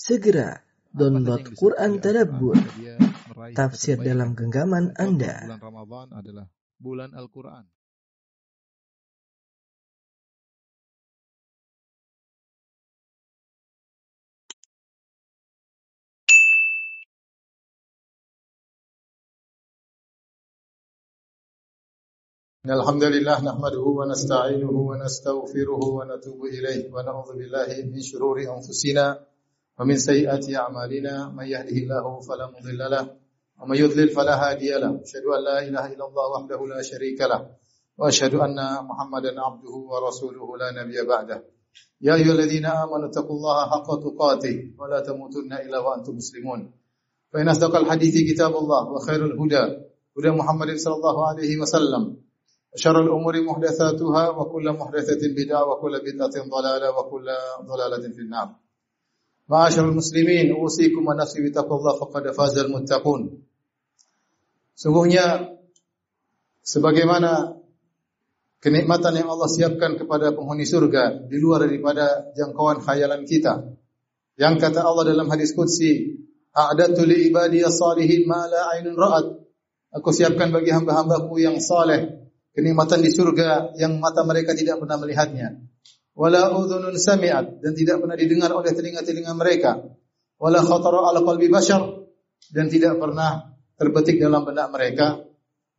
Segera download Quran Tadabbur, tafsir dalam genggaman Anda. Bulan Ramadan adalah bulan Al-Quran. إن الحمد لله نحمده ونستعينه ونستغفره ونتوب إليه ونعوذ بالله من شرور أنفسنا ومن سيئات أعمالنا من يهده الله فلا مضل له ومن يضلل فلا هادي له أشهد أن لا إله إلا الله وحده لا شريك له وأشهد أن محمدا عبده ورسوله لا نبي بعده. يا أيها الذين آمنوا اتقوا الله حق تقاته ولا تموتن إلا وأنتم مسلمون. فإن أصدق الحديث كتاب الله وخير الهدى هدى محمد صلى الله عليه وسلم شر الأمور محدثاتها وكل محدثة بدعة وكل بدعة ضلالة وكل ضلالة في النار. معاشر المسلمين أوصيكم ونفسي بتقوى الله فقد فاز المتقون Sungguhnya sebagaimana kenikmatan yang Allah siapkan kepada penghuni surga di luar daripada jangkauan khayalan kita. Yang kata Allah dalam hadis qudsi, "A'dadtu li ibadiy salihin ma la 'ainun ra'at." Aku siapkan bagi hamba-hambaku yang saleh kenikmatan di surga yang mata mereka tidak pernah melihatnya. Wala udhunun sami'at dan tidak pernah didengar oleh telinga-telinga mereka. Wala khatara ala qalbi bashar dan tidak pernah terbetik dalam benak mereka.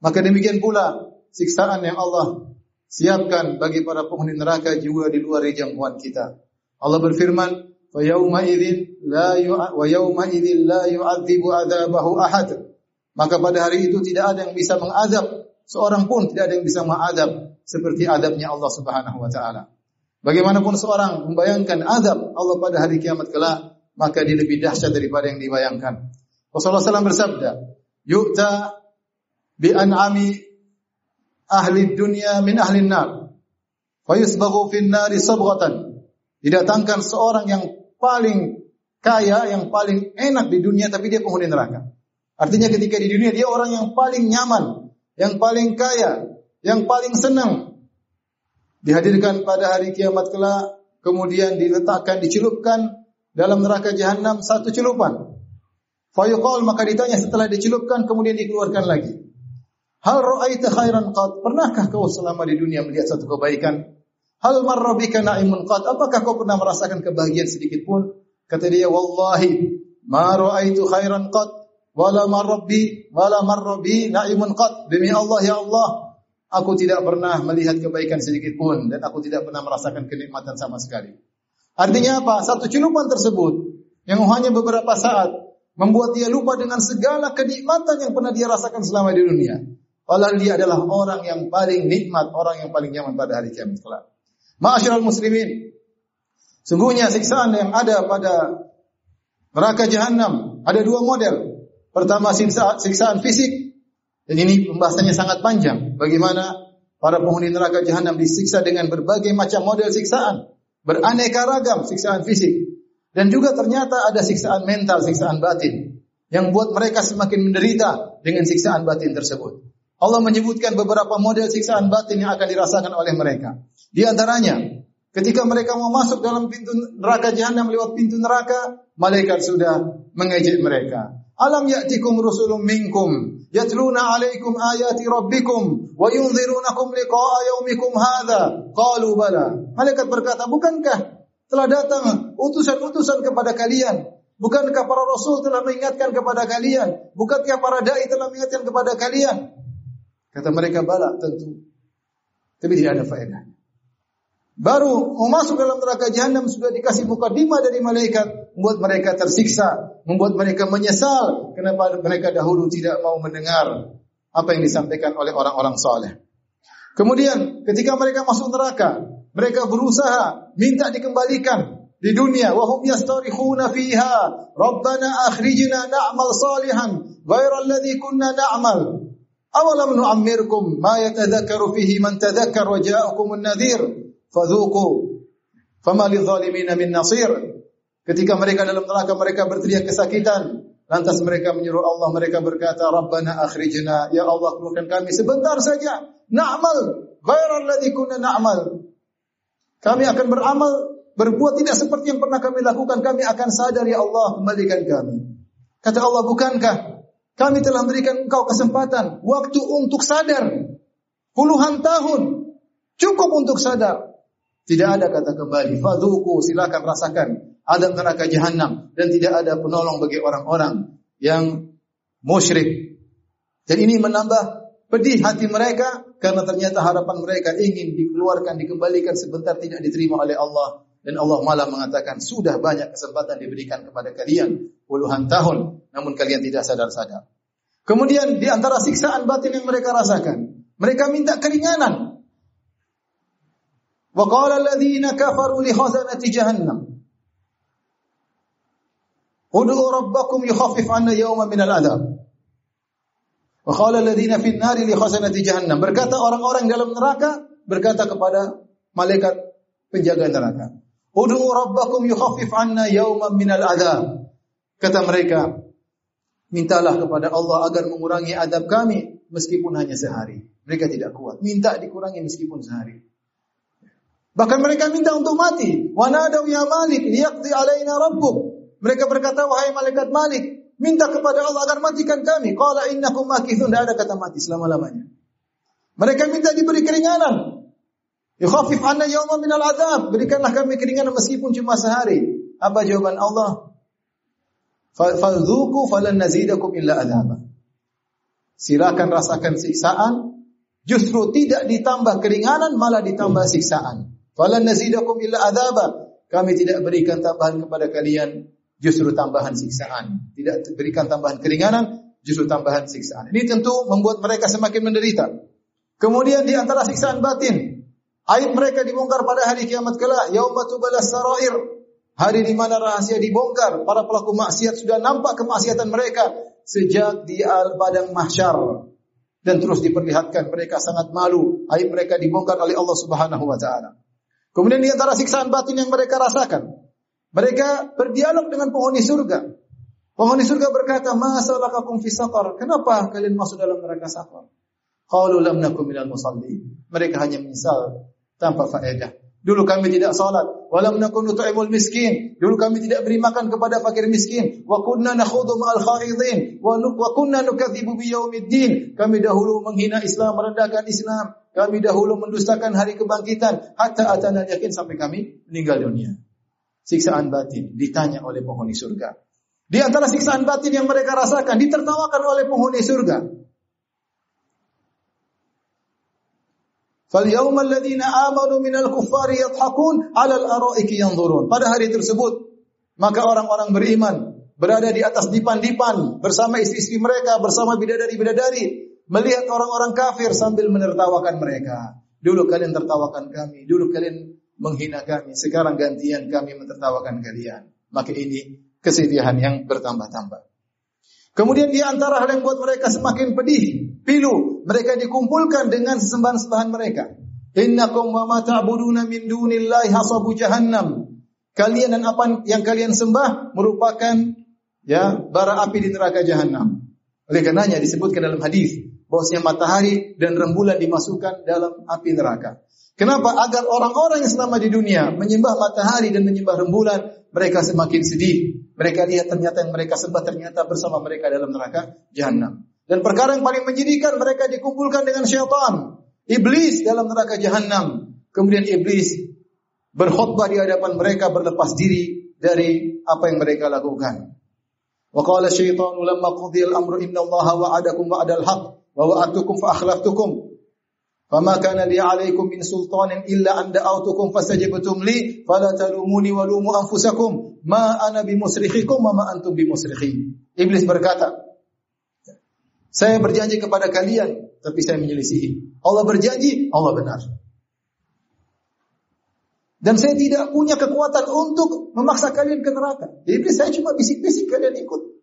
Maka demikian pula siksaan yang Allah siapkan bagi para penghuni neraka juga di luar jangkauan kita. Allah berfirman, "Wa yauma idzin la wa yauma idzin la yu'adzibu adzabahu ahad." Maka pada hari itu tidak ada yang bisa mengazab seorang pun tidak ada yang bisa mengadab seperti adabnya Allah Subhanahu wa taala. Bagaimanapun seorang membayangkan adab Allah pada hari kiamat kelak, maka dia lebih dahsyat daripada yang dibayangkan. Rasulullah SAW bersabda, "Yu'ta bi an'ami ahli dunya min ahli nar, fa yusbaghu fin nari sabghatan." Didatangkan seorang yang paling kaya, yang paling enak di dunia tapi dia penghuni neraka. Artinya ketika di dunia dia orang yang paling nyaman, yang paling kaya, yang paling senang dihadirkan pada hari kiamat kelak, kemudian diletakkan, dicelupkan dalam neraka jahanam satu celupan. Fayuqal maka ditanya setelah dicelupkan kemudian dikeluarkan lagi. Hal ra'aita khairan qad? Pernahkah kau selama di dunia melihat satu kebaikan? Hal marra bika na'imun qad? Apakah kau pernah merasakan kebahagiaan sedikit pun? Kata dia, wallahi ma ra'aitu khairan qad wala marrabbi wala marrabi naimun qat demi Allah ya Allah aku tidak pernah melihat kebaikan sedikit pun dan aku tidak pernah merasakan kenikmatan sama sekali. Artinya apa? Satu celupan tersebut yang hanya beberapa saat membuat dia lupa dengan segala kenikmatan yang pernah dia rasakan selama di dunia. Padahal dia adalah orang yang paling nikmat orang yang paling nyaman pada hari kiamat kelak. Ma'asyiral muslimin sungguhnya siksaan yang ada pada neraka jahanam ada dua model. Pertama siksa, siksaan fisik. Dan ini pembahasannya sangat panjang. Bagaimana para penghuni neraka jahanam disiksa dengan berbagai macam model siksaan. Beraneka ragam siksaan fisik. Dan juga ternyata ada siksaan mental, siksaan batin. Yang buat mereka semakin menderita dengan siksaan batin tersebut. Allah menyebutkan beberapa model siksaan batin yang akan dirasakan oleh mereka. Di antaranya, ketika mereka mau masuk dalam pintu neraka jahanam lewat pintu neraka, malaikat sudah mengejek mereka. Alam ya'tikum rusulun minkum yatluna 'alaikum ayati rabbikum wa yunzirunakum liqa'a yaumikum hadha. Qalu bala. Malaikat berkata, "Bukankah telah datang utusan-utusan kepada kalian? Bukankah para rasul telah mengingatkan kepada kalian? Bukankah para dai telah mengingatkan kepada kalian?" Kata mereka, "Bala, tentu." Tapi tidak ada faedah. Baru mau masuk dalam neraka jahanam sudah dikasih mukadimah dari malaikat, membuat mereka tersiksa, membuat mereka menyesal. Kenapa mereka dahulu tidak mau mendengar apa yang disampaikan oleh orang-orang saleh. Kemudian ketika mereka masuk neraka, mereka berusaha minta dikembalikan di dunia. Wa hum yastarikhuna fiha. Rabbana akhrijna na'mal salihan ghayra alladhi kunna na'mal. Awalam nu'ammirkum ma yatadhakkaru fihi man tadhakkar wa ja'akum an-nadhir fadhuku fama lidzalimina min nasir. Ketika mereka dalam neraka mereka berteriak kesakitan, lantas mereka menyuruh Allah mereka berkata, "Rabbana akhrijna, ya Allah keluarkan kami sebentar saja, na'mal ghairal ladzi kunna na'mal." Kami akan beramal berbuat tidak seperti yang pernah kami lakukan, kami akan sadar ya Allah, kembalikan kami. Kata Allah, bukankah kami telah memberikan engkau kesempatan, waktu untuk sadar. Puluhan tahun, cukup untuk sadar. Tidak ada kata kembali. Fadhuku, silakan rasakan. Ada neraka jahanam. Dan tidak ada penolong bagi orang-orang yang musyrik. Dan ini menambah pedih hati mereka karena ternyata harapan mereka ingin dikeluarkan, dikembalikan sebentar tidak diterima oleh Allah dan Allah malah mengatakan sudah banyak kesempatan diberikan kepada kalian puluhan tahun namun kalian tidak sadar-sadar. Kemudian di antara siksaan batin yang mereka rasakan, mereka minta keringanan. Wa qala alladziina kafaru li jahannam. Ud'u rabbakum yukhaffif 'anna yawman min al-'adab. Wa qala alladziina fin nari li khazanati jahannam. Berkata orang-orang dalam neraka berkata kepada malaikat penjaga neraka. Ud'u rabbakum yukhaffif 'anna yawman minal adzab. Kata mereka, mintalah kepada Allah agar mengurangi adab kami meskipun hanya sehari. Mereka tidak kuat. Minta dikurangi meskipun sehari. Bahkan mereka minta untuk mati. Wa nadaw ya Malik liyaqdi alaina rabbuk. Mereka berkata, wahai malaikat Malik, Minta kepada Allah agar matikan kami. Qala innakum makithun. Tidak ada kata mati selama-lamanya. Mereka minta diberi keringanan. Yukhafif anna yawma minal azab. Berikanlah kami keringanan meskipun cuma sehari. Apa jawaban Allah? Fadzuku falan nazidakum illa azaba. Silakan rasakan siksaan. Justru tidak ditambah keringanan, malah ditambah siksaan. Falan nazidakum illa azaba. Kami tidak berikan tambahan kepada kalian justru tambahan siksaan. Tidak berikan tambahan keringanan, justru tambahan siksaan. Ini tentu membuat mereka semakin menderita. Kemudian di antara siksaan batin, aib mereka dibongkar pada hari kiamat kelak, yauma tubalas sarair. Hari di mana rahasia dibongkar, para pelaku maksiat sudah nampak kemaksiatan mereka sejak di al padang mahsyar dan terus diperlihatkan mereka sangat malu, aib mereka dibongkar oleh Allah Subhanahu wa taala. Kemudian di antara siksaan batin yang mereka rasakan, mereka berdialog dengan penghuni surga. Penghuni surga berkata, "Masalakakum fi saqar?" Kenapa kalian masuk dalam neraka saqar? Qalu lam nakum minal musallin. Mereka hanya menyesal tanpa faedah. Dulu kami tidak salat, walam nakun nut'imul miskin. Dulu kami tidak beri makan kepada fakir miskin. Wa kunna nakhudhu ma'al khaidin wa wa kunna nukadzibu biyaumiddin. Kami dahulu menghina Islam, merendahkan Islam. Kami dahulu mendustakan hari kebangkitan hatta atana yakin sampai kami meninggal dunia siksaan batin ditanya oleh penghuni surga. Di antara siksaan batin yang mereka rasakan ditertawakan oleh penghuni surga. فَالْيَوْمَ الَّذِينَ آمَنُوا مِنَ الْكُفَّارِ يَضْحَكُونَ عَلَى الْأَرَائِكِ يَنْظُرُونَ Pada hari tersebut, maka orang-orang beriman berada di atas dipan-dipan bersama istri-istri mereka, bersama bidadari-bidadari, melihat orang-orang kafir sambil menertawakan mereka. Dulu kalian tertawakan kami, dulu kalian menghina kami, sekarang gantian kami mentertawakan kalian. Maka ini kesedihan yang bertambah-tambah. Kemudian di antara hal yang buat mereka semakin pedih, pilu, mereka dikumpulkan dengan sesembahan-sembahan mereka. Innakum wa ma ta'buduna min dunillahi hasabu jahannam. Kalian dan apa yang kalian sembah merupakan ya bara api di neraka jahanam. Oleh karenanya disebutkan dalam hadis bahwasanya matahari dan rembulan dimasukkan dalam api neraka. Kenapa? Agar orang-orang yang selama di dunia menyembah matahari dan menyembah rembulan, mereka semakin sedih. Mereka lihat ternyata yang mereka sembah ternyata bersama mereka dalam neraka jahanam. Dan perkara yang paling menyedihkan mereka dikumpulkan dengan syaitan, iblis dalam neraka jahanam. Kemudian iblis berkhutbah di hadapan mereka berlepas diri dari apa yang mereka lakukan. Wa qala syaitanu lamma al-amru inna Allah wa'adakum wa'adal haqq wa wa'adtukum fa akhlaftukum فما كان لي عليكم من سلطان إلا أن دعوتكم فاستجبتم لي فلا تلوموني ولوموا أنفسكم ما أنا بمصرخكم وما أنتم بمصرخي Iblis berkata, saya berjanji kepada kalian, tapi saya menyelisihi. Allah berjanji, Allah benar. Dan saya tidak punya kekuatan untuk memaksa kalian ke neraka. Iblis saya cuma bisik-bisik kalian ikut.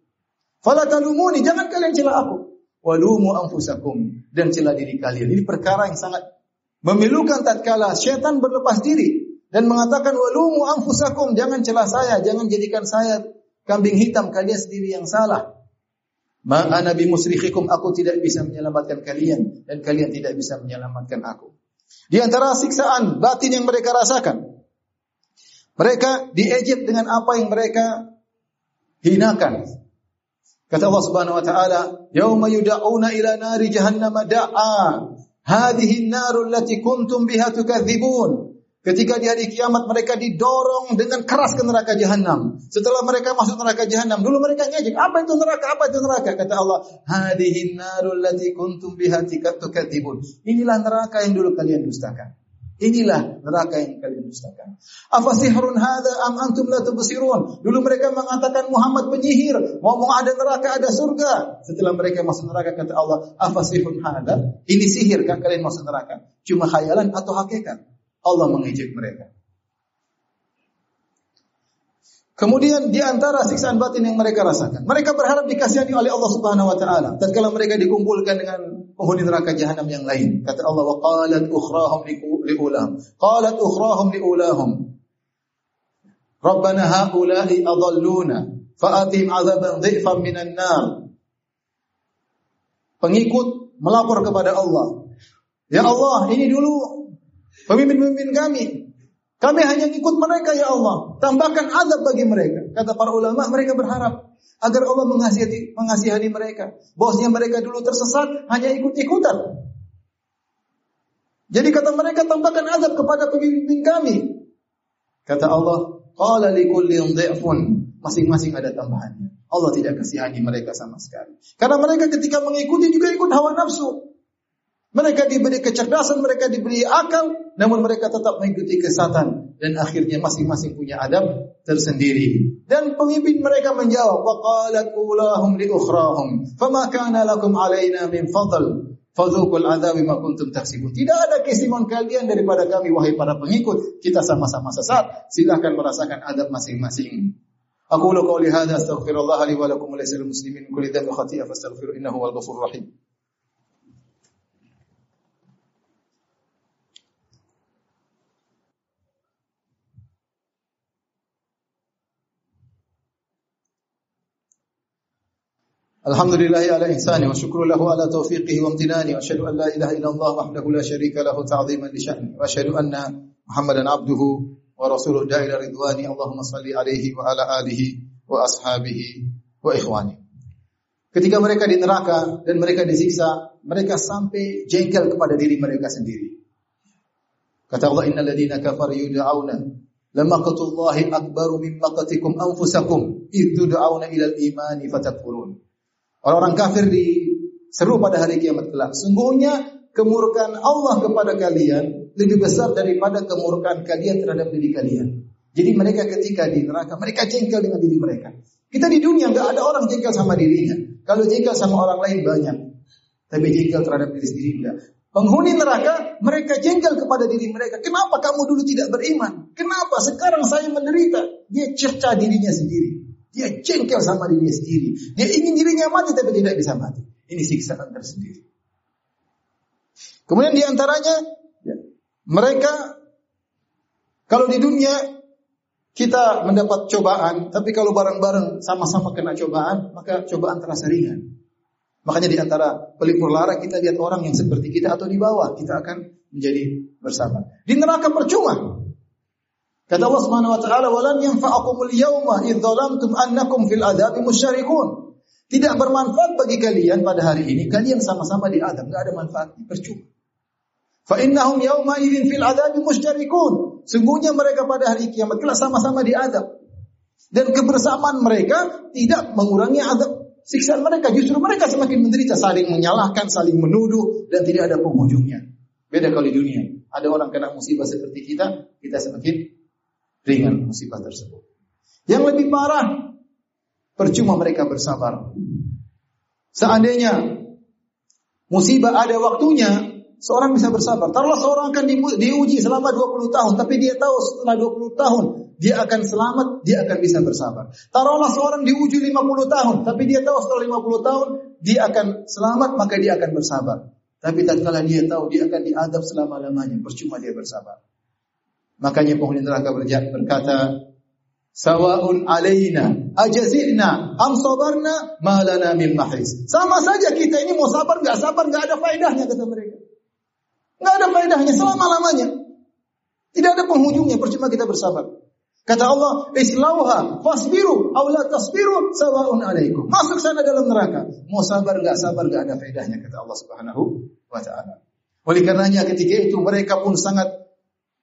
Fala talumuni, jangan kalian celah aku walumu anfusakum dan celah diri kalian. Ini perkara yang sangat memilukan tatkala syaitan berlepas diri dan mengatakan walumu anfusakum jangan celah saya, jangan jadikan saya kambing hitam kalian sendiri yang salah. Ma ana bimusrikhikum aku tidak bisa menyelamatkan kalian dan kalian tidak bisa menyelamatkan aku. Di antara siksaan batin yang mereka rasakan Mereka diejek dengan apa yang mereka hinakan. Kata Allah Subhanahu wa taala, "Yauma yud'auna ila nari jahannam da'a. Hadhihi an-naru allati kuntum biha tukadzibun." Ketika di hari kiamat mereka didorong dengan keras ke neraka jahanam. Setelah mereka masuk neraka jahanam, dulu mereka ngejek, apa itu neraka? Apa itu neraka? Kata Allah, "Hadhihi an-narul lati kuntum biha tukadzibun." Inilah neraka yang dulu kalian dustakan. Inilah neraka yang kalian dustakan. Afasihrun hadza am antum la tubsirun? Dulu mereka mengatakan Muhammad penyihir, ngomong ada neraka, ada surga. Setelah mereka masuk neraka kata Allah, afasihrun hadza? Ini sihir kan kalian masuk neraka? Cuma khayalan atau hakikat? Allah mengejek mereka. Kemudian di antara siksaan batin yang mereka rasakan, mereka berharap dikasihani oleh Allah Subhanahu wa taala. Tatkala mereka dikumpulkan dengan penghuni neraka jahanam yang lain, kata Allah wa qalat ukhrahum liulahum. Qalat ukhrahum liulahum. Rabbana haula'i adalluna fa'atim azaban dhifan minan nar. Pengikut melapor kepada Allah. Ya Allah, ini dulu Pemimpin-pemimpin kami. Kami hanya ikut mereka ya Allah. Tambahkan azab bagi mereka. Kata para ulama, mereka berharap agar Allah mengasihani, mengasihani mereka. Bosnya mereka dulu tersesat, hanya ikut-ikutan. Jadi kata mereka, tambahkan azab kepada pemimpin kami. Kata Allah, Qala. Masing-masing ada tambahannya. Allah tidak kasihani mereka sama sekali. Karena mereka ketika mengikuti juga ikut hawa nafsu. Mereka diberi kecerdasan, mereka diberi akal, namun mereka tetap mengikuti kesatan dan akhirnya masing-masing punya adab tersendiri. Dan pemimpin mereka menjawab, "Wa qalat ulahum li ukhrahum, fama kana lakum alaina min fadl." Fadzuqul adzab bima kuntum taksibun. Tidak ada keistimewaan kalian daripada kami wahai para pengikut. Kita sama-sama sesat. Silakan merasakan adab masing-masing. Aku qouli hadza astaghfirullah li wa lakum muslimin kulli dhanbin khati'a fastaghfiru innahu wal ghafurur rahim. الحمد لله على إحسانه وشكر له على توفيقه وامتنانه وأشهد أن لا إله إلا الله وحده لا شريك له تعظيما لشأنه وأشهد أن محمدا عبده ورسوله داعي إلى رضوانه اللهم صل عليه وعلى آله وأصحابه وإخوانه Ketika mereka di neraka dan mereka disiksa, mereka sampai jengkel kepada diri mereka sendiri. Kata Allah, "Innal ladzina kafaru yud'auna lamaqatullahi akbaru min maqatikum anfusakum idh tud'auna ilal imani fatakfurun." Orang-orang kafir diseru pada hari kiamat kelak. Sungguhnya kemurkaan Allah kepada kalian lebih besar daripada kemurkaan kalian terhadap diri kalian. Jadi mereka ketika di neraka, mereka jengkel dengan diri mereka. Kita di dunia nggak ada orang jengkel sama dirinya. Kalau jengkel sama orang lain banyak. Tapi jengkel terhadap diri sendiri enggak. Penghuni neraka, mereka jengkel kepada diri mereka. Kenapa kamu dulu tidak beriman? Kenapa sekarang saya menderita? Dia cerca dirinya sendiri. Dia jengkel sama dirinya sendiri. Dia ingin dirinya mati tapi tidak bisa mati. Ini siksaan tersendiri. Kemudian di antaranya ya, mereka kalau di dunia kita mendapat cobaan, tapi kalau bareng-bareng sama-sama kena cobaan, maka cobaan terasa ringan. Makanya di antara pelipur lara kita lihat orang yang seperti kita atau di bawah, kita akan menjadi bersabar. Di neraka percuma. Kata Allah Subhanahu wa taala, "Walan yanfa'akumul yawma idh dhalamtum annakum fil adabi musyarikun." Tidak bermanfaat bagi kalian pada hari ini, kalian sama-sama di adab, enggak ada manfaat, percuma. Fa innahum yawma idzin fil adabi musyarikun. Sungguhnya mereka pada hari kiamat kelak sama-sama di adab. Dan kebersamaan mereka tidak mengurangi adab siksaan mereka, justru mereka semakin menderita, saling menyalahkan, saling menuduh dan tidak ada penghujungnya. Beda kalau di dunia. Ada orang kena musibah seperti kita, kita semakin ringan musibah tersebut. Yang lebih parah, percuma mereka bersabar. Seandainya musibah ada waktunya, seorang bisa bersabar. Taruhlah seorang akan diuji selama 20 tahun, tapi dia tahu setelah 20 tahun dia akan selamat, dia akan bisa bersabar. Taruhlah seorang diuji 50 tahun, tapi dia tahu setelah 50 tahun dia akan selamat, maka dia akan bersabar. Tapi tatkala dia tahu dia akan diadab selama-lamanya, percuma dia bersabar. Makanya penghuni neraka berkata, Sawaun alaina ajazina am sabarna malana min mahis. Sama saja kita ini mau sabar nggak sabar nggak ada faedahnya kata mereka. Nggak ada faedahnya selama lamanya. Tidak ada penghujungnya percuma kita bersabar. Kata Allah, "Islauha fasbiru aw la tasbiru sawa'un 'alaikum." Masuk sana dalam neraka. Mau sabar enggak sabar enggak ada faedahnya kata Allah Subhanahu wa taala. Oleh karenanya ketika itu mereka pun sangat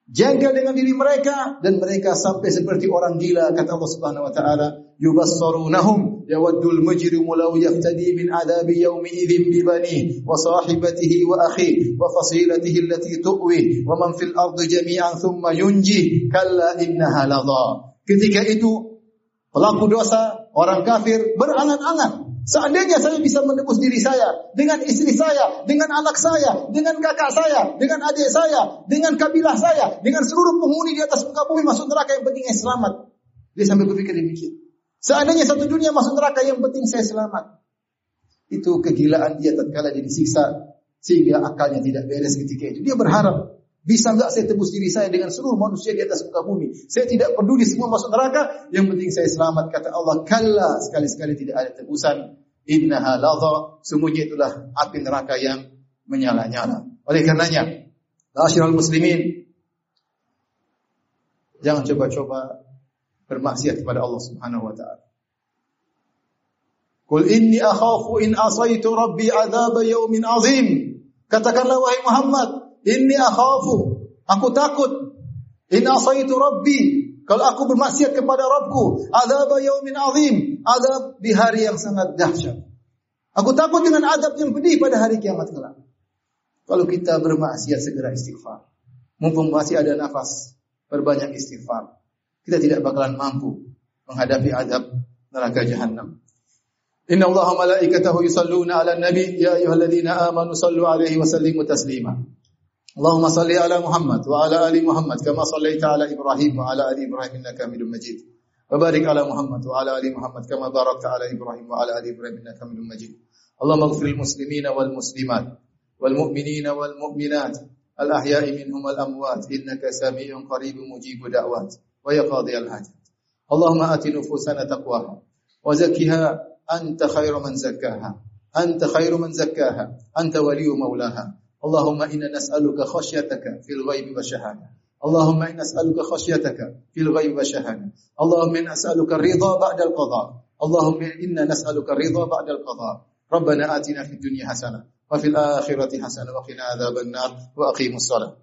jengkel dengan diri mereka dan mereka sampai seperti orang gila kata Allah Subhanahu wa taala yubassarunahum yawaddul mujrimu law yaftadi min adabi yawmi idzin bi bani wa sahibatihi wa akhi wa fasilatihi allati tuwi wa man fil ardi jami'an thumma yunji kalla innaha ketika itu pelaku dosa orang kafir berangan-angan Seandainya saya bisa menebus diri saya dengan istri saya, dengan anak saya, dengan kakak saya, dengan adik saya, dengan kabilah saya, dengan seluruh penghuni di atas muka bumi masuk neraka yang penting saya selamat. Dia sampai berpikir demikian. Seandainya satu dunia masuk neraka yang penting saya selamat. Itu kegilaan dia tatkala dia disiksa sehingga akalnya tidak beres ketika itu. Dia berharap bisa enggak saya tebus diri saya dengan seluruh manusia di atas muka bumi? Saya tidak peduli semua masuk neraka, yang penting saya selamat. Kata Allah, kalla sekali-sekali tidak ada tebusan. Innaha ladha, semuanya itulah api neraka yang menyala-nyala. Oleh karenanya, Asyiral muslimin, jangan coba-coba bermaksiat kepada Allah Subhanahu wa taala. Qul inni akhafu in asaitu rabbi adzab azim. Katakanlah wahai Muhammad, inni akhafu, aku takut in asaitu rabbi kalau aku bermaksiat kepada Rabbku, azab yaumin azim, azab di hari yang sangat dahsyat. Aku takut dengan adab yang pedih pada hari kiamat kelak. Kalau kita bermaksiat segera istighfar. Mumpung masih ada nafas, perbanyak istighfar. Kita tidak bakalan mampu menghadapi adab neraka jahanam. Inna Allah malaikatahu yusalluna ala nabi ya ayyuhalladzina amanu sallu alaihi wa sallimu taslima. اللهم صل على محمد وعلى آل محمد كما صليت على إبراهيم وعلى آل إبراهيم إنك حميد مجيد. وبارك على محمد وعلى آل محمد كما باركت على إبراهيم وعلى آل إبراهيم إنك حميد مجيد. اللهم اغفر للمسلمين والمسلمات والمؤمنين والمؤمنات الأحياء منهم والأموات إنك سميع قريب مجيب دعوات ويا قاضي الحاجات. اللهم آت نفوسنا تقواها وزكها أنت خير من زكاها. أنت خير من زكاها. أنت ولي مولاها. اللهم إنا نسألك خشيتك في الغيب والشهادة اللهم إنا نسألك خشيتك في الغيب والشهادة اللهم إنا نسألك الرضا بعد القضاء. اللهم إنا نسألك الرضا بعد القضاء. ربنا آتنا في الدنيا حسنة وفي الآخرة حسنة وقنا عذاب النار وأقيموا الصلاة.